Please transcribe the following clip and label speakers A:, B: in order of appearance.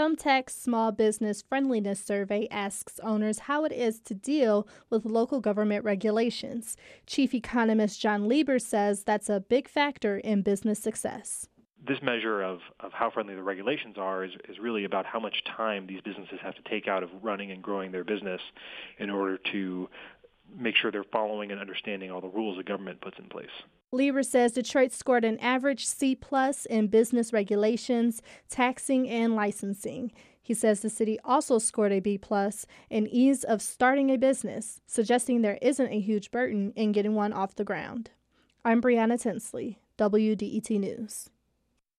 A: Thumbtack's Small Business Friendliness Survey asks owners how it is to deal with local government regulations. Chief economist Jon Lieber says that's a big factor in business success
B: this measure of, of how friendly the regulations are is, is really about how much time these businesses have to take out of running and growing their business in order to make sure they're following and understanding all the rules the government puts in place.
A: Lieber says Detroit scored an average C plus in business regulations, taxing, and licensing. He says the city also scored a B plus in ease of starting a business, suggesting there isn't a huge burden in getting one off the ground. I'm Brianna Tinsley, WDET News.